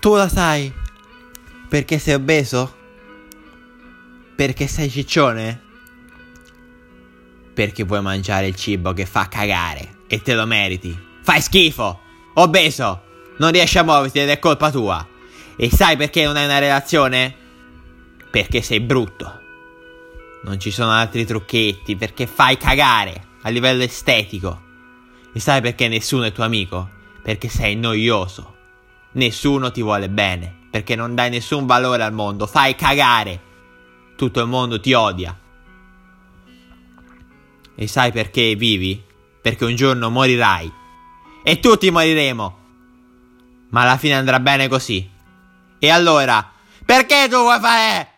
Tu la sai? Perché sei obeso? Perché sei ciccione? Perché vuoi mangiare il cibo che fa cagare e te lo meriti. Fai schifo! Obeso! Non riesci a muoverti ed è colpa tua. E sai perché non hai una relazione? Perché sei brutto. Non ci sono altri trucchetti, perché fai cagare a livello estetico. E sai perché nessuno è tuo amico? Perché sei noioso. Nessuno ti vuole bene, perché non dai nessun valore al mondo, fai cagare. Tutto il mondo ti odia. E sai perché vivi? Perché un giorno morirai. E tutti moriremo. Ma alla fine andrà bene così. E allora, perché tu vuoi fare...